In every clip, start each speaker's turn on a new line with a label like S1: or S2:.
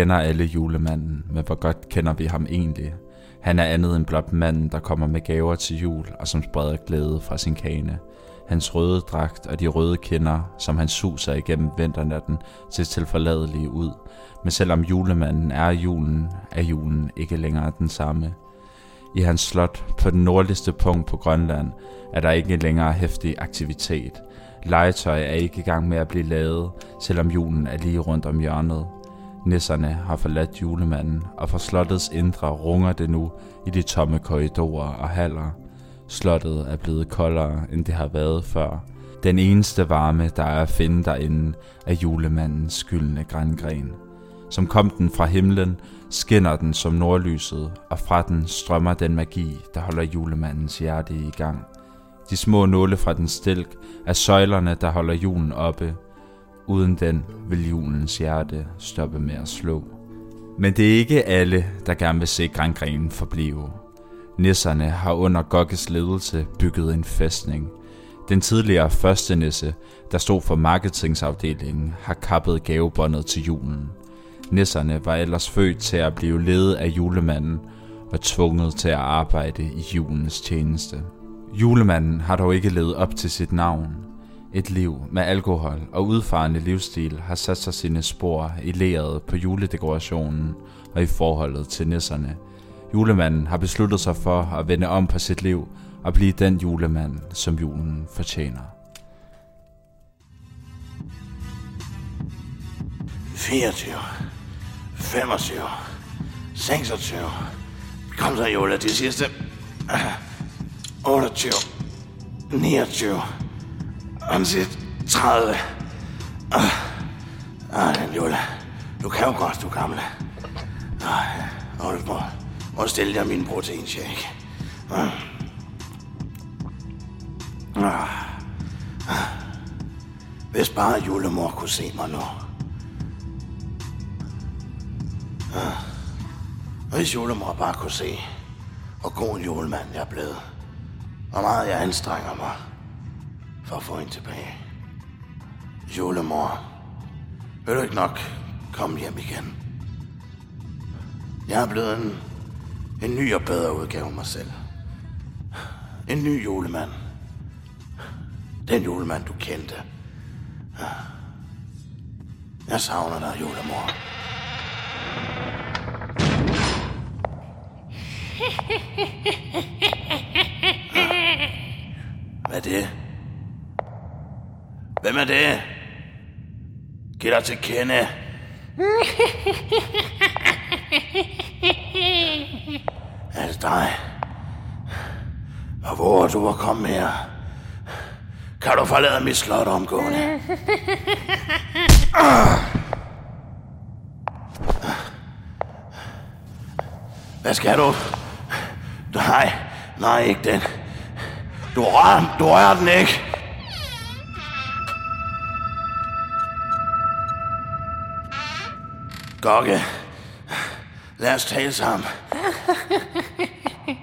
S1: kender alle julemanden, men hvor godt kender vi ham egentlig? Han er andet end blot manden, der kommer med gaver til jul, og som spreder glæde fra sin kane. Hans røde dragt og de røde kinder, som han suser igennem vinternatten, til tilforladelige ud. Men selvom julemanden er julen, er julen ikke længere den samme. I hans slot på den nordligste punkt på Grønland er der ikke længere hæftig aktivitet. Legetøj er ikke i gang med at blive lavet, selvom julen er lige rundt om hjørnet. Nisserne har forladt julemanden, og fra slottets indre runger det nu i de tomme korridorer og haller. Slottet er blevet koldere, end det har været før. Den eneste varme, der er at finde derinde, er julemandens skyldne grængren. Som kom den fra himlen, skinner den som nordlyset, og fra den strømmer den magi, der holder julemandens hjerte i gang. De små nåle fra den stilk er søjlerne, der holder julen oppe. Uden den vil julens hjerte stoppe med at slå. Men det er ikke alle, der gerne vil se grængrenen forblive. Nisserne har under Gokkes ledelse bygget en fæstning. Den tidligere første nisse, der stod for marketingsafdelingen, har kappet gavebåndet til julen. Nisserne var ellers født til at blive ledet af julemanden og tvunget til at arbejde i julens tjeneste. Julemanden har dog ikke levet op til sit navn. Et liv med alkohol og udfarende livsstil har sat sig sine spor i leret på juledekorationen og i forholdet til nisserne. Julemanden har besluttet sig for at vende om på sit liv og blive den julemand, som julen fortjener.
S2: 24, 25, 26. Kom så, Jola, de sidste. 28, 29, og den sidste 30. Ej, Jola, du kan jo godt, du gamle. Ah, hold på. Må stille dig min proteinshake. Ah. Ah. Ah. Hvis bare julemor kunne se mig nu. Ah. Hvis julemor bare kunne se, hvor god en julemand jeg er blevet. Hvor meget jeg anstrenger mig for at få hende tilbage. Julemor, vil du ikke nok komme hjem igen? Jeg er blevet en, en ny og bedre udgave af mig selv. En ny julemand. Den julemand, du kendte. Jeg savner dig, julemor. Hvad er det? Hvem er det? Giv dig til kende. er det dig? Og hvor du at komme her? Kan du forlade mit slot omgående? Hvad skal du? Nej, nej, ikke den. Du rører, du rører den ikke. Gokke, lad os tale sammen.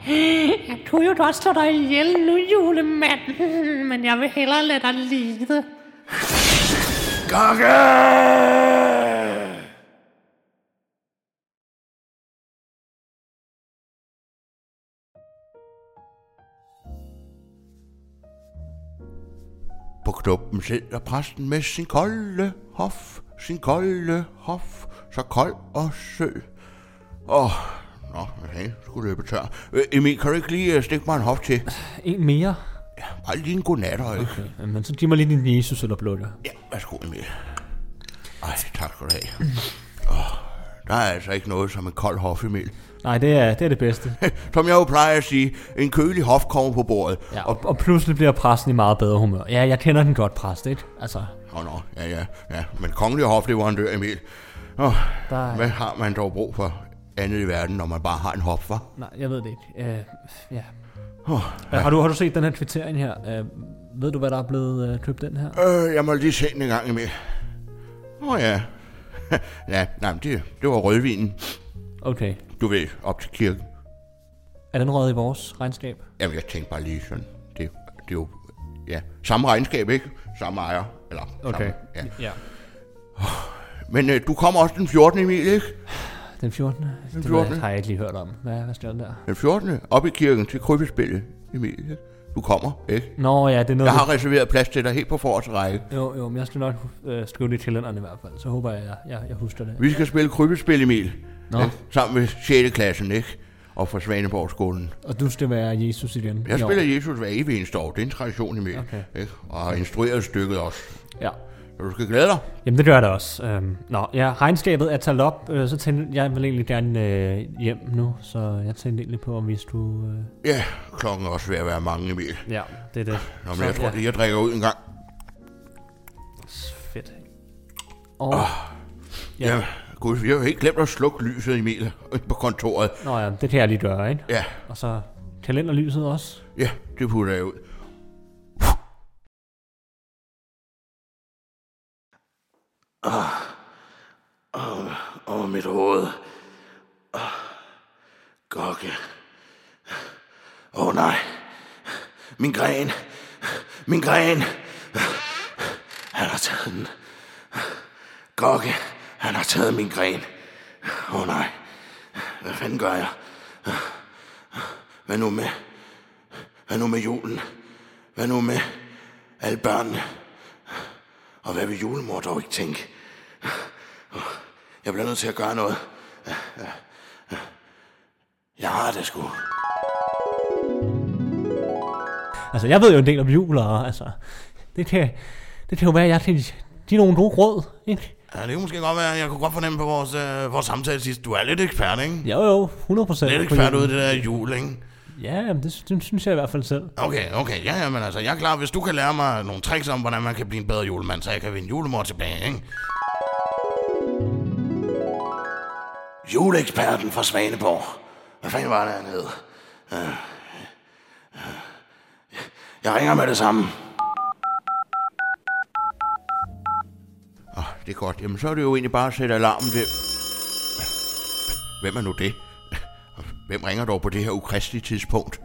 S3: Jeg kunne jo godt slå dig ihjel nu, julemand. Men jeg vil hellere lade dig lide.
S2: Gokke!
S4: På knoppen sidder præsten med sin kolde hof, sin kolde hof, så kold og sød. Åh, nå, okay, skulle løbe tør. Øh, Emil, kan du ikke lige øh, stikke mig en hof til?
S5: En mere?
S4: Ja, bare lige en godnatter, ikke?
S5: Okay, men så giv mig lige din Jesus eller blødder.
S4: Ja, værsgo, Emil. Ej, tak skal du have. Der er altså ikke noget som en kold hof, Emil.
S5: Nej, det er, det er det bedste.
S4: Som jeg jo plejer at sige, en kølig hof kommer på bordet.
S5: Ja, og, og pludselig bliver præsten i meget bedre humør. Ja, jeg kender den godt, præst, ikke? Altså,
S4: oh, nå, ja, ja, ja. Men kongelig hofleverandør, Emil. Oh,
S5: der er...
S4: hvad har man dog brug for andet i verden, når man bare har en hof, hva'?
S5: Nej, jeg ved det ikke. Uh, ja.
S4: Oh,
S5: ja. Har, du, har du set den her kvittering her? Uh, ved du, hvad der er blevet uh, købt den her?
S4: Øh, jeg må lige se den en gang, Emil. Åh oh, ja. ja, nej, det, det var rødvinen.
S5: Okay.
S4: Du ved, op til kirken.
S5: Er den røget i vores regnskab?
S4: Jamen, jeg tænkte bare lige sådan. Det, det er jo, ja, samme regnskab, ikke? Samme ejer. Eller,
S5: Okay.
S4: Samme, ja.
S5: ja.
S4: Men øh, du kommer også den 14. Emil, ikke?
S5: Den 14. Den
S4: 14..
S5: Det har jeg ikke lige hørt om. Hvad, hvad står der?
S4: Den 14. op i kirken til krybespillet, Emil. Ikke? Du kommer, ikke?
S5: Nå ja, det er noget...
S4: Jeg har reserveret plads til dig helt på forreste række.
S5: Jo, jo, men jeg skal nok øh, skrive det kalenderen i hvert fald. Så håber jeg, jeg, jeg, jeg husker det.
S4: Vi skal spille krybespil, Emil.
S5: Nå.
S4: Ikke? Sammen med 6. klassen, ikke? Og fra Svaneborg-skolen.
S5: Og du skal være Jesus igen.
S4: Jeg
S5: i år.
S4: spiller Jesus hver evig eneste år. Det er en tradition, Emil.
S5: Okay.
S4: Ikke? Og har instrueret stykket også.
S5: Ja.
S4: Du skal glæde dig.
S5: Jamen, det gør jeg da også. Øhm, nå, ja, regnskabet er talt op, øh, så tænkte jeg vil egentlig gerne øh, hjem nu, så jeg tænkte egentlig på, om hvis du... Øh,
S4: Ja, klokken er også ved at være mange, Emil.
S5: ja, det er det.
S4: Nå, men
S5: Så,
S4: jeg tror,
S5: ja,
S4: det jeg drikker ud en gang.
S5: Fedt. Og,
S4: Ja. ja. Gud, jeg har helt glemt at slukke lyset, Emil, på kontoret.
S5: nå ja, det kan jeg lige gøre, ikke?
S4: Ja,
S5: Og så kalenderlyset også.
S4: ja, det putter jeg ud.
S2: Ah, åh, mit hoved. Åh, Gokke. Åh, nej. Min gren. Min gren. Han har taget den. Gokke, han har taget min gren. Åh, nej. Hvad fanden gør jeg? Hvad nu med... Hvad nu med julen? Hvad nu med alle børnene? Og hvad vil julemor dog ikke tænke? Jeg bliver nødt til at gøre noget. Jeg har det sgu.
S5: Altså, jeg ved jo en del om jul, og altså, det kan, det kan jo være, at jeg kan give nogle gode råd, ikke?
S2: Ja, det kan måske godt være, jeg kunne godt fornemme på vores, øh, vores samtale sidst. Du er lidt ekspert, ikke?
S5: Jo, jo, 100 procent.
S2: Lidt ekspert ud i det der jul, ikke?
S5: Ja, jamen, det, det, synes jeg i hvert fald selv.
S2: Okay, okay, ja, ja, men altså, jeg er klar, hvis du kan lære mig nogle tricks om, hvordan man kan blive en bedre julemand, så jeg kan vinde julemor tilbage, ikke? Juleeksperten fra Svaneborg. Hvad fanden var det, han hed? Øh, øh, Jeg ringer med det samme.
S4: Oh, det er godt. Jamen, så er det jo egentlig bare at sætte alarmen ved... Hvem er nu det? Hvem ringer dog på det her ukristelige tidspunkt?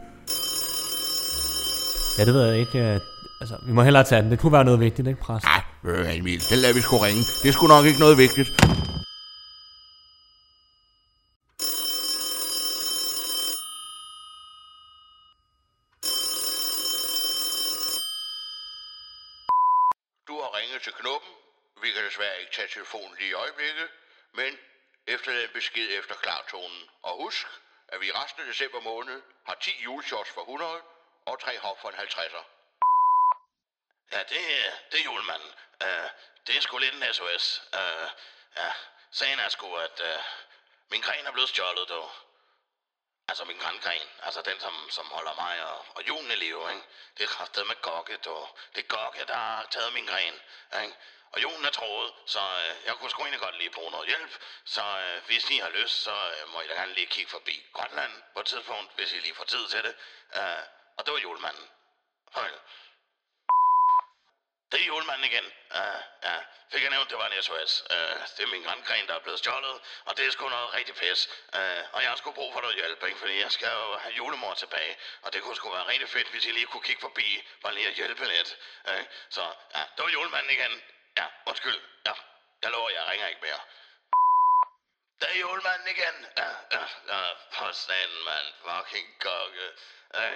S5: Ja, det ved jeg ikke. øh, Altså, vi må hellere tage den. Det kunne være noget vigtigt, ikke, præst?
S4: Ah, du hvad, Emil, den lader vi sgu ringe. Det er sgu nok ikke noget vigtigt. Du har ringet til Knuppen. Vi kan desværre ikke tage telefonen lige i øjeblikket, men efter den besked efter klartonen. Og husk, at vi resten af december måned har 10 juleshots for 100 og 3 hop for en 50'er.
S2: Ja, det, det er julemanden. Uh, det er sgu lidt en SOS. Uh, øh, ja, sagen er sgu, at uh, min gren er blevet stjålet, dog. Altså min grangren. Altså den, som, som holder mig og, og julen i live, ikke? Det er kraftet med gokke, dog. Det er gokke, der har taget min gren, ikke? Og Jon er troet, så øh, jeg kunne sgu egentlig godt lige bruge noget hjælp. Så øh, hvis I har lyst, så øh, må I da gerne lige kigge forbi Grønland på et tidspunkt, hvis I lige får tid til det. Øh, og det var julemanden. Farvel. Det er julemanden igen. Uh, ja, fik jeg nævnt, det var en SOS. Uh, øh, det er min grandgren, der er blevet stjålet, og det er sgu noget rigtig pis. Uh, og jeg har sgu brug for noget hjælp, ikke? fordi jeg skal jo have julemor tilbage, og det kunne sgu være rigtig fedt, hvis I lige kunne kigge forbi, bare lige at hjælpe lidt. Uh, så ja, det var julemanden igen. Ja, undskyld. Ja, jeg lover, jeg ringer ikke mere. Det er julemanden igen. Ja, ja, ja, for satan, mand. Fucking kokke. Ja,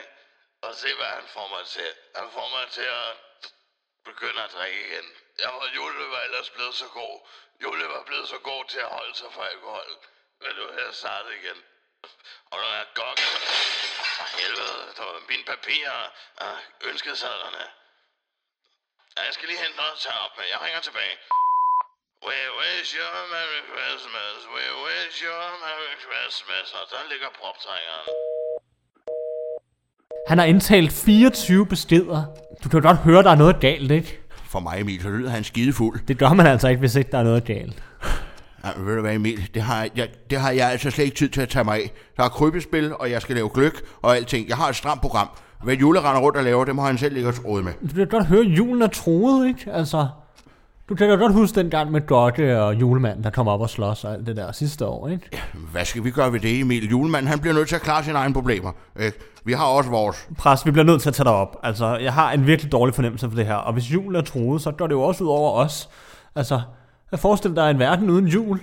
S2: og se, hvad han får mig til. Han får mig til at begynde at drikke igen. Jeg var Jule var ellers blevet så god. Jule var blevet så god til at holde sig fra alkohol. Men nu er jeg startet igen. Og når jeg gokke, for helvede, der var mine papirer ah, og ønskesedlerne. Ja, jeg skal lige hente noget til op. Jeg ringer tilbage. We wish you a Merry Christmas. We wish you a Merry Christmas. Og der ligger proptrækkeren.
S5: Han har indtalt 24 beskeder. Du kan jo godt høre, der er noget galt, ikke?
S4: For mig, Emil, så lyder han skidefuld.
S5: Det gør man altså ikke, hvis ikke der er noget galt.
S4: Ja, ved du hvad, Emil? Det har, jeg, det har jeg altså slet ikke tid til at tage mig af. Der er krybespil, og jeg skal lave gløk og alting. Jeg har et stramt program. Hvad Jule render rundt og laver, det må han selv og tråde med.
S5: Du kan godt høre, at julen er troet, ikke? Altså, du kan da godt huske den gang med Gokke og julemanden, der kom op og slås og alt det der sidste år, ikke?
S4: Hvad skal vi gøre ved det, Emil? Julemanden, han bliver nødt til at klare sine egne problemer. Ikke? Vi har også vores.
S5: Præst, vi bliver nødt til at tage dig op. Altså, jeg har en virkelig dårlig fornemmelse for det her. Og hvis julen er troet, så går det jo også ud over os. Altså, Jeg forestiller dig en verden uden jul.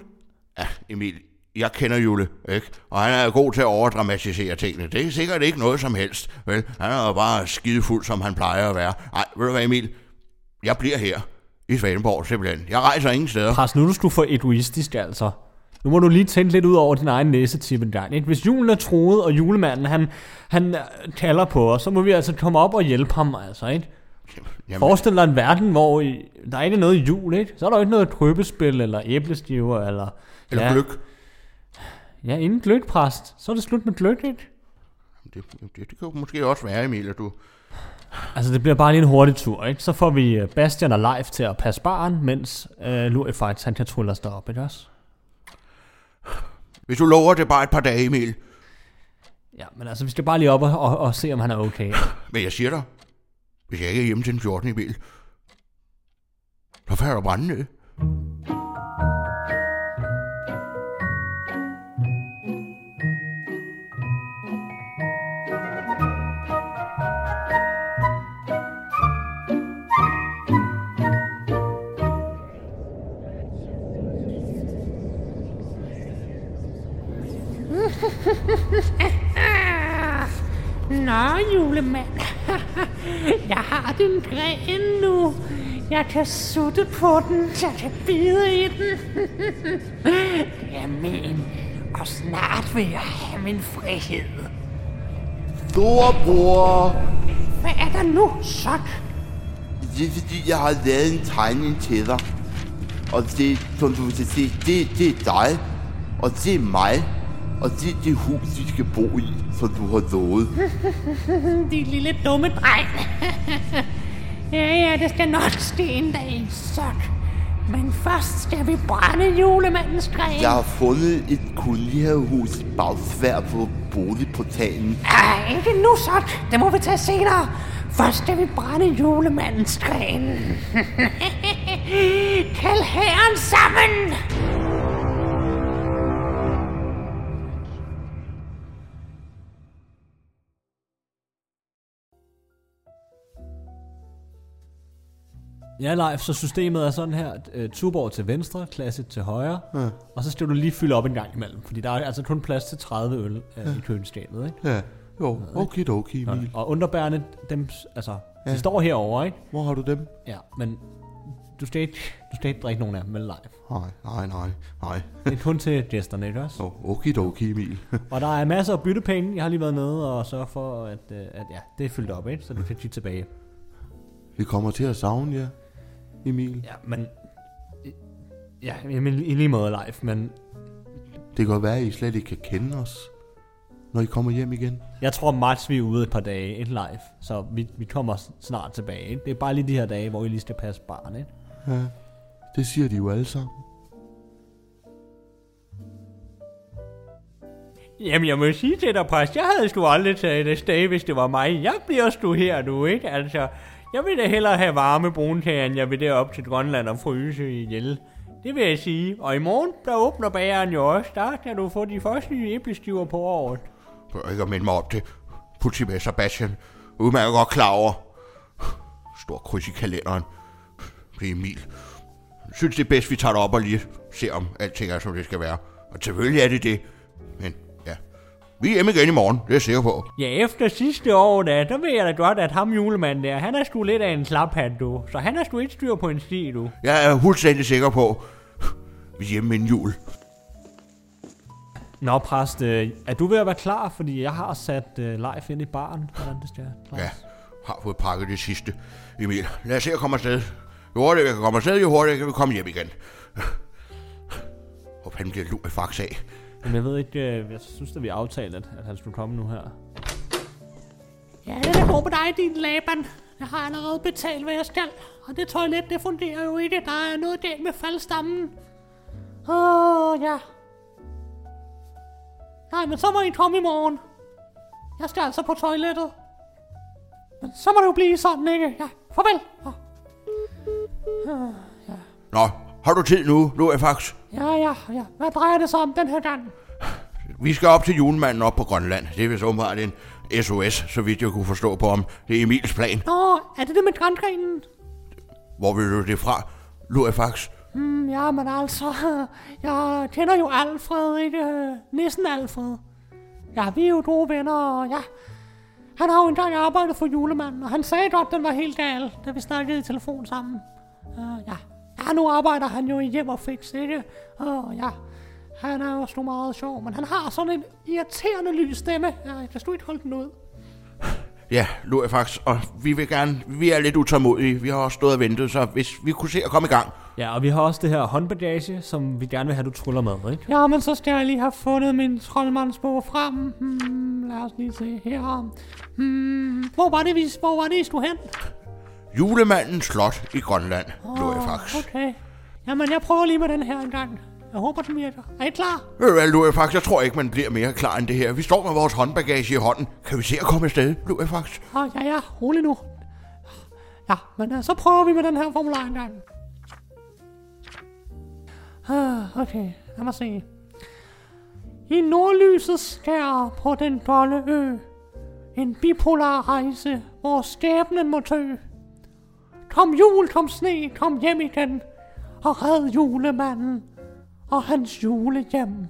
S4: Ja, Emil, jeg kender Jule, ikke? Og han er god til at overdramatisere tingene. Det er sikkert ikke noget som helst, vel? Han er jo bare skidefuld, som han plejer at være. Nej, ved du hvad, Emil? Jeg bliver her i Svaneborg, simpelthen. Jeg rejser ingen steder.
S5: Pres, nu er du for egoistisk, altså. Nu må du lige tænke lidt ud over din egen næsetip en gang. Ikke? Hvis julen er troet, og julemanden han, han øh, kalder på os, så må vi altså komme op og hjælpe ham, altså. Ikke?
S4: Jamen,
S5: Forestil dig en verden, hvor I, der ikke er noget jul, ikke? Så er der jo ikke noget krøbespil, eller æblestiver, eller...
S4: eller
S5: ja,
S4: gløk.
S5: Ja, inden gløgpræst, så er det slut med ikke?
S4: Det, det, det kan jo måske også være, Emil, at du...
S5: Altså, det bliver bare lige en hurtig tur, ikke? Så får vi øh, Bastian og Leif til at passe barn, mens øh, Lurifights, han kan trylle os derop, ikke også?
S4: Hvis du lover det bare et par dage, Emil.
S5: Ja, men altså, vi skal bare lige op og, og, og se, om han er okay.
S4: Men jeg siger dig, hvis jeg ikke er hjemme til den 14. Emil, så falder der brænde ned.
S3: Nå, julemand. Jeg har din gren nu. Jeg kan sutte på den, jeg kan bide i den. Det er min, og snart vil jeg have min frihed.
S6: Storebror,
S3: Hvad er der nu, så?
S6: det er fordi, jeg har lavet en tegning til dig. Og det, som du kan se, det, det er dig, og det er mig, og det er det hus, vi skal bo i, som du har lovet.
S3: Din lille dumme dreng. ja, ja, det skal nok ske en dag, sok. Men først skal vi brænde julemandens gren.
S6: Jeg har fundet et kolonihavehus i Bagsvær på boligportalen.
S3: Ej, ikke nu, sok. Det må vi tage senere. Først skal vi brænde julemandens gren. Kald herren sammen!
S5: Ja, Leif, så systemet er sådan her. Uh, Tuborg til venstre, klasse til højre. Ja. Og så skal du lige fylde op en gang imellem. Fordi der er altså kun plads til 30 øl uh, i køleskabet, ikke?
S6: Ja, jo, okay, okay, Emil.
S5: Og underbærende, dem, altså, ja. de står herovre, ikke?
S6: Hvor har du dem?
S5: Ja, men du skal ikke, du skal ikke drikke nogen af dem, vel Leif?
S6: Nej, nej, nej, nej.
S5: Det er kun til gæsterne, ikke også?
S6: Oh, okay, okay, Emil.
S5: Og der er masser af byttepenge. Jeg har lige været nede og sørge for, at, øh, at ja, det er fyldt op, ikke? Så du kan kigge tilbage.
S6: Vi kommer til at savne jer, Emil.
S5: Ja, men... Ja, men i lige måde live, men
S6: Det kan godt være, at I slet ikke kan kende os, når I kommer hjem igen.
S5: jeg tror max vi er ude et par dage, ikke live. Så vi, vi kommer snart tilbage, ikke? Det er bare lige de her dage, hvor I lige skal passe barn, ikke?
S6: Ja, det siger de jo alle sammen.
S5: Jamen, jeg må sige til dig, præst, jeg havde sgu aldrig taget det sted, hvis det var mig. Jeg bliver sgu her nu, ikke? Altså, jeg vil da hellere have varme brunkager, end jeg vil derop til Grønland og fryse ihjel. Det vil jeg sige. Og i morgen, der åbner bageren jo også. Der kan du få de første nye æblestiver på året.
S4: Prøv ikke at minde mig om det. Politimester Bastian. Udmærket godt klar over. Stor kryds i kalenderen. Det er Emil. Synes, det er bedst, vi tager det op og lige ser, om alting er, som det skal være. Og selvfølgelig er det det. Vi er hjemme igen i morgen, det er jeg sikker på.
S5: Ja, efter sidste år, da, der ved jeg da godt, at ham julemanden der, han er sgu lidt af en slaphat, du. Så han er sgu ikke styr på en sti, du.
S4: Jeg er fuldstændig sikker på, vi er hjemme inden jul.
S5: Nå, præst, øh, er du ved at være klar? Fordi jeg har sat øh, live ind i baren, hvordan det skal.
S4: Ja, har fået pakket det sidste. Emil, lad os se at komme afsted. Jo hurtigere vi kan komme afsted, jo hurtigere kan vi komme hjem igen. Hvor fanden bliver Louis Fax af?
S5: Men jeg ved ikke, øh, jeg synes, at vi aftalte, at, at han skulle komme nu her.
S3: Ja, det er god på dig, din Laban. Jeg har allerede betalt, hvad jeg skal. Og det toilet, det fungerer jo ikke. Der er noget galt med faldstammen. Åh, oh, ja. Nej, men så må I komme i morgen. Jeg skal altså på toilettet. Men så må det jo blive sådan, ikke? Ja, farvel. Ja,
S4: Nå, har du tid nu, Louis Fax?
S3: ja, ja. ja. Hvad drejer det sig om den her gang?
S4: Vi skal op til julemanden op på Grønland. Det er vist åbenbart en SOS, så vidt jeg kunne forstå på om det er Emils plan.
S3: Nå, er det det med grængrenen?
S4: Hvor vil du det fra, Louis Fax?
S3: Mm, ja, men altså, jeg kender jo Alfred, ikke? Næsten Alfred. Ja, vi er jo gode venner, og ja, han har jo engang arbejdet for julemanden, og han sagde godt, den var helt gal, da vi snakkede i telefon sammen. Uh, ja. Ja, nu arbejder han jo i hjem og fix, ikke? Og ja, han er også nu meget sjov, men han har sådan en irriterende lys stemme. Ja, jeg kan ikke holde den ud.
S4: Ja, Lurifax, og vi vil gerne, vi er lidt utålmodige. Vi har også stået og ventet, så hvis vi kunne se at komme i gang.
S5: Ja, og vi har også det her håndbagage, som vi gerne vil have, du tryller med, ikke?
S3: Ja, men så skal jeg lige have fundet min troldmandsbog frem. Hmm, lad os lige se her. Hmm, hvor var det, vi, hvor var det, I skulle hen?
S4: Julemandens slot i Grønland, Lurifax.
S3: Okay. Jamen, jeg prøver lige med den her en gang. Jeg håber, den virker. Er I klar?
S4: Ved du hvad, Lurifax, jeg tror ikke, man bliver mere klar end det her. Vi står med vores håndbagage i hånden. Kan vi se at komme afsted, Lurifax?
S3: Ah, ja, ja, rolig nu. Ja, men uh, så prøver vi med den her formular en gang. Ah, okay, lad mig se. I nordlysets skær på den golde ø. En bipolar rejse, hvor skæbnen må tø. Kom jul, kom sne, kom hjem igen. Og red julemanden og hans julehjem.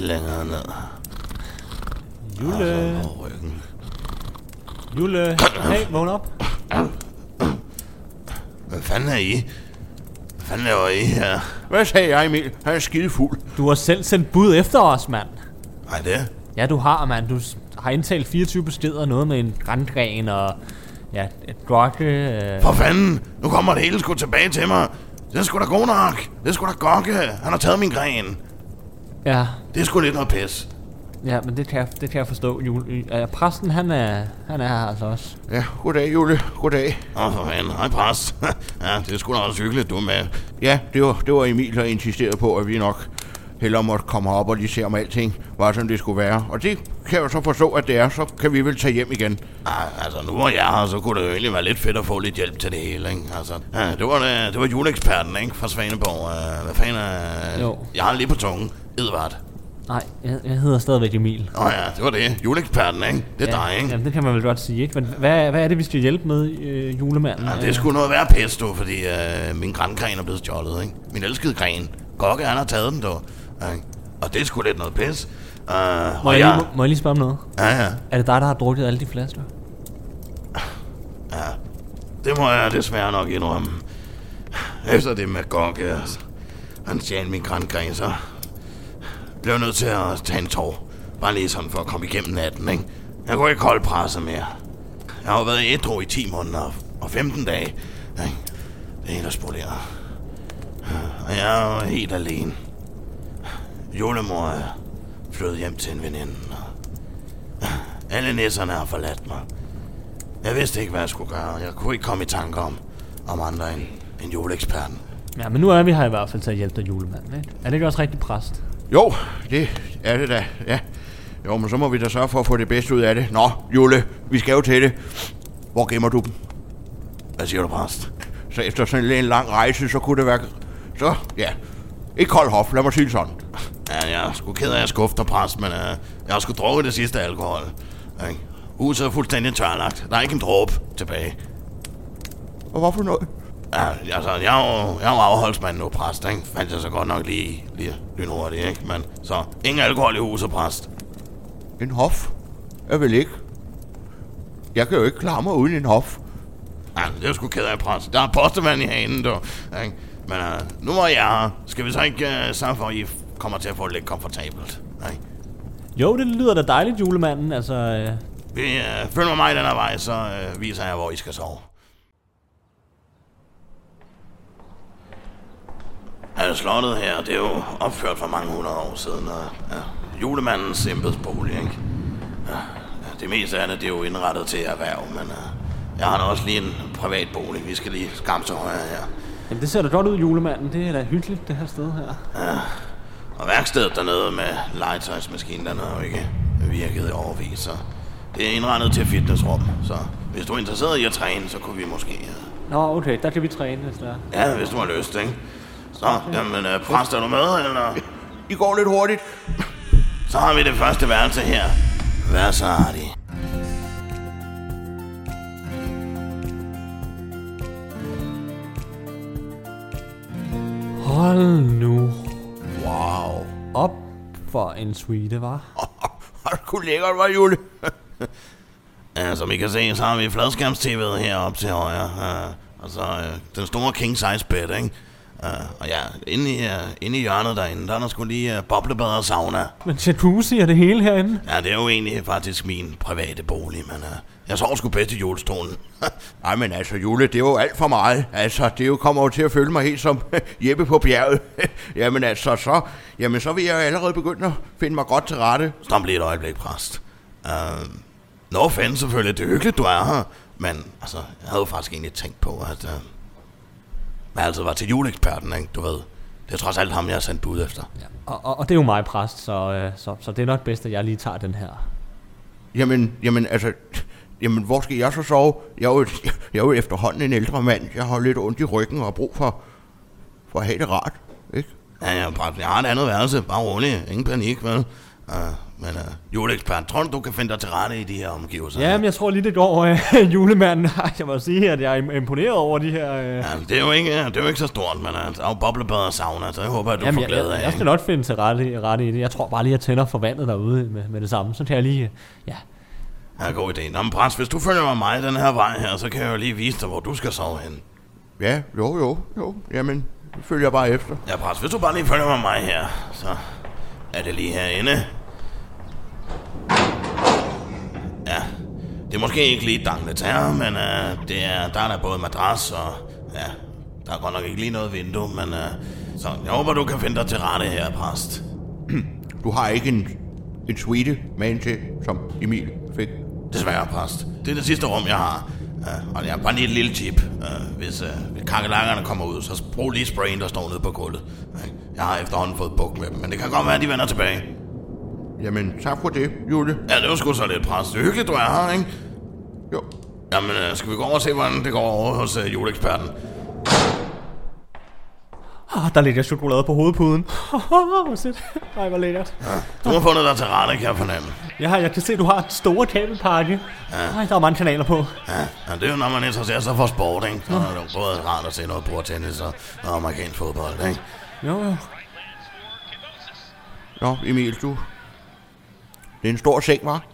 S2: Lidt længere ned.
S5: Jule. Jule, hey, vågn op.
S2: Hvad fanden er I? Hvad fanden laver I her?
S4: Hvad sagde jeg, Emil? Han er skide fuld.
S5: Du har selv sendt bud efter os, mand.
S2: Nej, det?
S5: Ja, du har, mand. Du har indtalt 24 beskeder, noget med en grandgren og ja, et gokke. Øh.
S2: For fanden! Nu kommer det hele sgu tilbage til mig. Det er sgu da god nok. Det er sgu da gokke. Han har taget min gren.
S5: Ja,
S2: Det er sgu lidt noget pis.
S5: ja, men det kan jeg, det kan jeg forstå, Jule. Ja, præsten, han er, han er her altså også.
S4: Ja, goddag, Jule. Goddag.
S2: Åh, for fanden. Hej, præst. ja, det er sgu da også hyggeligt, du med.
S4: Ja, det var, det var Emil, der insisterede på, at vi nok hellere måtte komme op og lige se, om alting var, som det skulle være. Og det kan jeg jo så forstå, at det er. Så kan vi vel tage hjem igen.
S2: Ah, altså, nu hvor jeg er her, så kunne det jo egentlig være lidt fedt at få lidt hjælp til det hele, ikke? Altså, ja, det var, det, det var juleeksperten, ikke? Fra Svaneborg. Uh, hvad fanden er...
S5: Jo.
S2: Jeg har lige på tungen. Edvard.
S5: Nej, jeg, jeg hedder stadigvæk Emil.
S2: Åh oh, ja, det var det. Juleeksperten, ikke? Det er
S5: ja,
S2: dig, ikke?
S5: Jamen, det kan man vel godt sige, ikke? Men hvad, hvad er det, vi skal hjælpe med, øh, julemanden?
S2: Ja, det er sgu noget værd pis, du, fordi øh, min grangren er blevet stjålet, ikke? Min elskede gren. Gokke, han har taget den, du. Ikke? Og det er sgu lidt noget pis. Uh,
S5: må, jeg
S2: jeg,
S5: lige, må, må jeg lige spørge om noget?
S2: Ja, ja,
S5: Er det dig, der har drukket alle de flasker?
S2: ja. Det må jeg desværre nok indrømme. Efter det med altså, han stjal min grangren, så blev nødt til at tage en tår. Bare lige sådan for at komme igennem natten, ikke? Jeg kunne ikke holde presset mere. Jeg har jo været ædru i 10 måneder og 15 dage. Ikke? Det er helt at spolere. Og jeg er jo helt alene. Julemor er flyttet hjem til en veninde. og Alle nisserne har forladt mig. Jeg vidste ikke, hvad jeg skulle gøre. Jeg kunne ikke komme i tanke om, om andre end, end juleeksperten.
S5: Ja, men nu er vi her i hvert fald til at hjælpe dig, julemanden, ikke? Er det ikke også rigtig præst?
S4: Jo, det er det da, ja. Jo, men så må vi da sørge for at få det bedste ud af det. Nå, Jule, vi skal jo til det. Hvor gemmer du dem?
S2: Hvad siger du, præst?
S4: Så efter sådan en lang rejse, så kunne det være... Så, ja. Ikke kold hof, lad mig sige det sådan.
S2: Ja, jeg er sgu ked af at skuffe dig, præst, men uh, jeg har sgu drukket det sidste alkohol. Ikke? Huset er fuldstændig tørlagt. Der er ikke en dråbe tilbage.
S4: Og hvorfor noget?
S2: Ja, altså, jeg er jo, jeg er jo afholdsmand nu, præst, ikke? Fandt jeg så godt nok lige, lige lynhurtigt, ikke? Men så, ingen alkohol i huset, præst.
S4: En hof? Jeg vil ikke. Jeg kan jo ikke klare mig uden en hof.
S2: Ja, det er jeg sgu ked af, præst. Der er postevand i hanen, du. Ikke? Men uh, nu hvor jeg er her, skal vi så ikke uh, sørge for, at I kommer til at få det lidt komfortabelt, ikke?
S5: Jo, det lyder da dejligt, julemanden. Altså, øh,
S2: Vi, øh, følg med mig den her vej, så øh, viser jeg, hvor I skal sove. Ja, slottet her, det er jo opført for mange hundrede år siden, og ja, julemandens embedsbolig, ikke? Ja, ja, det meste af det, det er jo indrettet til erhverv, men uh, jeg har da også lige en privat bolig. Vi skal lige skamme til højre her.
S5: jamen, det ser da godt ud, julemanden. Det er da hyggeligt, det her sted her.
S2: Og værkstedet dernede med legetøjsmaskinen, den har jo ikke virket i overvis, så det er indrettet til fitnessrum. Så hvis du er interesseret i at træne, så kunne vi måske... Uh,
S5: Nå, okay, der kan vi træne, hvis der er.
S2: ja, hvis du har lyst, ikke? Så, jamen, uh, præst, er du med, eller?
S4: I går lidt hurtigt.
S2: Så har vi det første værelse her. Vær så artig.
S5: Hold nu op for en suite, var.
S4: Har du kunne lækkert, var Jule?
S2: Ja, som I kan se, så har vi fladskærms-tv'et heroppe til højre. Uh, altså, uh, den store king size bed, ikke? Uh, og ja, inde i, uh, inde i hjørnet derinde, der er der sgu lige uh, boblebad og sauna.
S5: Men jacuzzi er det hele herinde.
S2: Ja, det er jo egentlig faktisk min private bolig, men uh, jeg sover sgu bedst i julestolen.
S4: Nej, men altså, Jule, det er jo alt for meget. Altså, det jo kommer jo til at føle mig helt som Jeppe på bjerget. jamen altså, så, jamen, så vil jeg jo allerede begynde at finde mig godt til rette.
S2: Stop lige et øjeblik, præst. Uh, Nå, fanden selvfølgelig, det er hyggeligt, du er her. Men altså, jeg havde jo faktisk egentlig tænkt på, at uh, jeg altid var til juleeksperten, ikke? Du ved, det er trods alt ham, jeg har sendt bud efter.
S5: Ja. Og, og, og det er jo mig, præst, så, øh, så, så det er nok bedst, at jeg lige tager den her.
S4: Jamen, jamen, altså, jamen, hvor skal jeg så sove? Jeg er jo, jeg er jo efterhånden en ældre mand. Jeg har lidt ondt i ryggen og har brug for, for at have det rart, ikke?
S2: Ja, ja, præst, jeg har et andet værelse, bare rolig, ingen panik, vel? Uh, men uh, juleekspert, tror du, du kan finde dig til rette i de her omgivelser?
S5: Ja, men jeg tror lige, det går, øh, julemanden. Ej, Jeg må sige, at jeg er im- imponeret over de her... Øh...
S2: Ja, det er jo ikke, det er jo ikke så stort, men uh, der er jo boblebad og sauna, så jeg håber, at du
S5: Jamen,
S2: får
S5: jeg,
S2: glæde
S5: jeg,
S2: af
S5: jeg skal nok finde til rette, rette i det. Jeg tror bare lige, at jeg tænder for vandet derude med, med det samme. Så kan jeg lige... øh, Ja,
S2: Ja, god idé. Nå, men præst, hvis du følger med mig den her vej her, så kan jeg jo lige vise dig, hvor du skal sove hen.
S4: Ja, jo, jo, jo. Jamen, følger jeg bare efter.
S2: Ja, præst, hvis du bare lige følger med mig her, så er det lige herinde. Ja, det er måske ikke lige dangletær, men uh, det er, der er der både madras og... Ja, der er godt nok ikke lige noget vindue, men... Uh, så jeg håber, du kan finde dig til rette her, præst.
S4: Du har ikke en, en suite med en til, som Emil fik.
S2: Desværre, præst. Det er det sidste rum, jeg har. Uh, og jeg har bare lige et lille tip. Uh, hvis, uh, hvis kakelakkerne kommer ud, så brug lige sprayen, der står nede på gulvet. Uh, jeg har efterhånden fået buk med dem, men det kan godt være, at de vender tilbage.
S4: Jamen, tak for det, Jule.
S2: Ja, det var sgu så lidt, præst. Det er hyggeligt, du er her, ikke?
S4: Jo.
S2: Jamen, uh, skal vi gå over og se, hvordan det går over hos uh, juleeksperten?
S5: oh, der ligger chokolade på hovedpuden. Hvor sødt. Ej, hvor lækkert.
S2: Du har fundet dig til rette, kan jeg fornemme.
S5: Ja, jeg kan se, at du har et store kabelpakke. Ej, der er mange kanaler på.
S2: Ja, ja, det er jo, når man interesserer sig for sport, ikke? Så er det jo både rart at se noget bordtennis og noget amerikansk fodbold, ikke?
S5: Jo, jo.
S4: Nå, Emil, du... Det er en stor seng, var?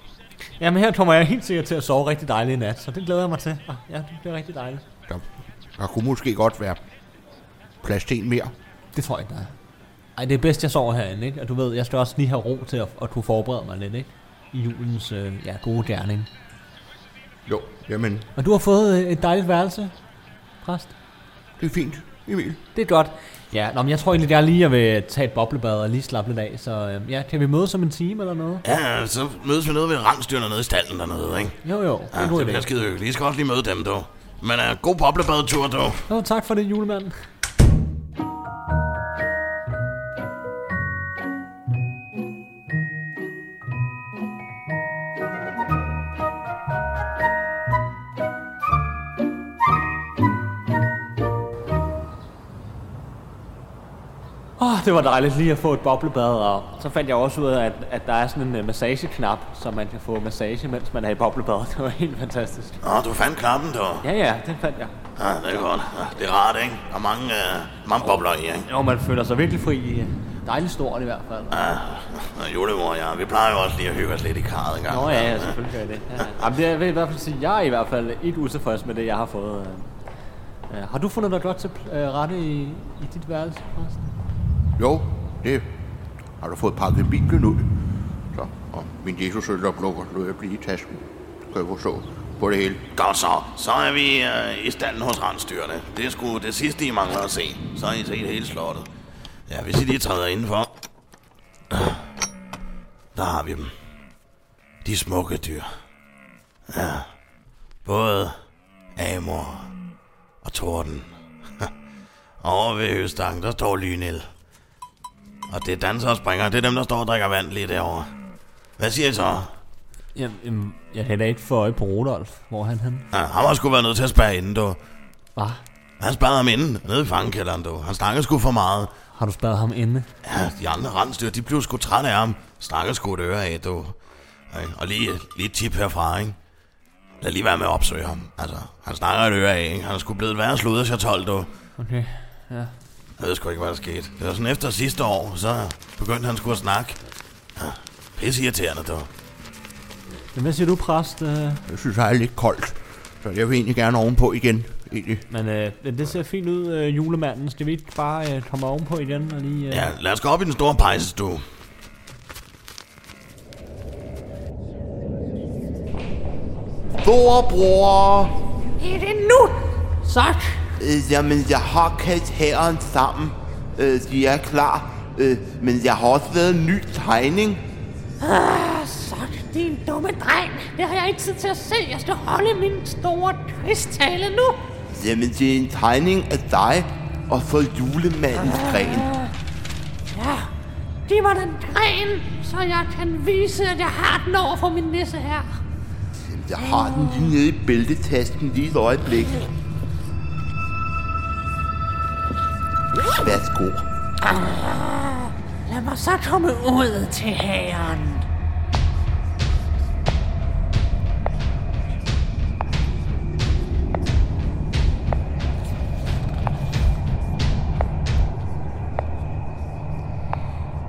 S5: Jamen her kommer jeg helt sikkert til at sove rigtig dejligt i nat, så det glæder jeg mig til. Ja, det bliver rigtig dejligt.
S4: Der, der kunne måske godt være plads til en mere.
S5: Det tror jeg ikke, der er. Ej, det er bedst, jeg sover herinde, ikke? Og du ved, jeg skal også lige have ro til at, at kunne forberede mig lidt, ikke? I julens øh, ja, gode gerning.
S4: Jo, jamen,
S5: Og du har fået øh, et dejligt værelse, præst.
S4: det er fint, Emil.
S5: Det er godt. Ja, nå, men jeg tror egentlig, jeg lige vil tage et boblebad og lige slappe lidt af. Så øh, ja, kan vi mødes om en time eller noget?
S2: Ja, så mødes vi nede ved rangstyrene nede i stallen dernede, ikke?
S5: Jo, jo. Det er
S2: Ja, det bliver skide hyggeligt. I skal også lige møde dem, du. Men uh, god boblebadetur, du.
S5: Nå, tak for det, julemand. Det var dejligt lige at få et boblebad, og så fandt jeg også ud af, at, at der er sådan en uh, massageknap, så man kan få massage, mens man er i boblebad. Det var helt fantastisk.
S2: Nå, du fandt knappen, du.
S5: Ja, ja, den fandt jeg.
S2: Ja, det er godt. Ja, det er rart, ikke? Der er mange, uh, mange bobler i, ikke?
S5: Jo, man føler sig virkelig fri. Dejligt stort i hvert fald.
S2: Ja, julemor jeg, vi plejer jo også lige at hygge os lidt i karret en gang.
S5: Nå ja, ja, selvfølgelig gør jeg det. Ja. Jamen, det jeg vil i hvert fald sige, jeg er i hvert fald ikke utilfreds med det, jeg har fået. øh. Ja, har du fundet dig godt til øh, rette i, i dit værelse, forresten?
S4: Jo, det har du fået pakket Bibelen ud. Så, Og min Jesus øloplukker lod jeg blive i tasken. Kan jeg forstå på det hele.
S2: Godt så. Så er vi øh, i standen hos rensdyrene. Det er sgu det sidste, I mangler at se. Så har I set hele slottet. Ja, hvis I lige træder indenfor. Der har vi dem. De smukke dyr. Ja. Både Amor og Torden. Over ved Høstang, der står Lynel. Og det er danser og springer. Det er dem, der står og drikker vand lige derovre. Hvad siger I så?
S7: Jamen, jamen, jeg kan da ikke få øje på Rudolf. Hvor er han henne?
S2: Ja, han har sgu været nødt til at spærre inden, du.
S7: Hvad?
S2: Han sparede ham inden, nede i fangekælderen, du. Han snakkede sgu for meget.
S7: Har du spadet ham inde?
S2: Ja, de andre rensdyr, de blev sgu trætte af ham. Snakkede sgu et øre af, du. Og lige, lige et tip herfra, ikke? Lad lige være med at opsøge ham. Altså, han snakker et øre af, ikke? Han er sgu blevet værre slået af 12, du.
S7: Okay, ja.
S2: Jeg ved sgu ikke, hvad der skete. Det var sådan efter sidste år, så begyndte han sgu at snakke. Ja, pisse irriterende, du.
S7: Men hvad siger du, præst? Øh,
S4: Jeg synes, jeg er lidt koldt. Så jeg vil egentlig gerne ovenpå igen. Egentlig.
S7: men øh, det ser fint ud, øh, julemanden. Skal vi ikke bare øh, komme ovenpå igen og lige... Øh...
S2: Ja, lad os gå op i den store pejsestue.
S6: Storebror!
S5: Er det nu? Så.
S6: Øh, jamen, jeg har kaldt hæren sammen. Øh, de er klar. Øh, men jeg har også lavet en ny tegning.
S5: Ah, så din dumme dreng. Det har jeg ikke tid til at se. Jeg skal holde min store kristtale nu.
S6: Jamen, det er en tegning af dig og så julemandens gren.
S5: Ja, giv mig den gren, så jeg kan vise, at jeg har den over for min nisse her.
S6: Jeg har den lige nede i bæltetasken lige et øjeblik. Værsgo.
S5: Ah, lad mig så komme ud til herren.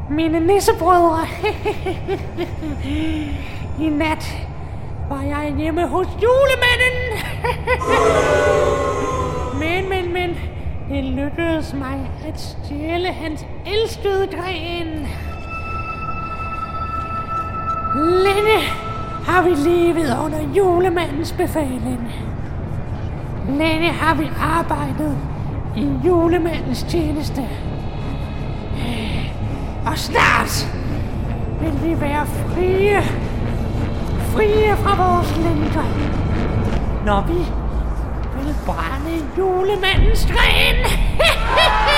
S5: Mine nissebrødre. I nat var jeg hjemme hos julemanden. men, men, men. Det lykkedes mig at stjæle hans elskede gren. Længe har vi levet under julemandens befaling. Længe har vi arbejdet i julemandens tjeneste. Og snart vil vi være frie. Frie fra vores lænker. Når vi brænde julemandens gren.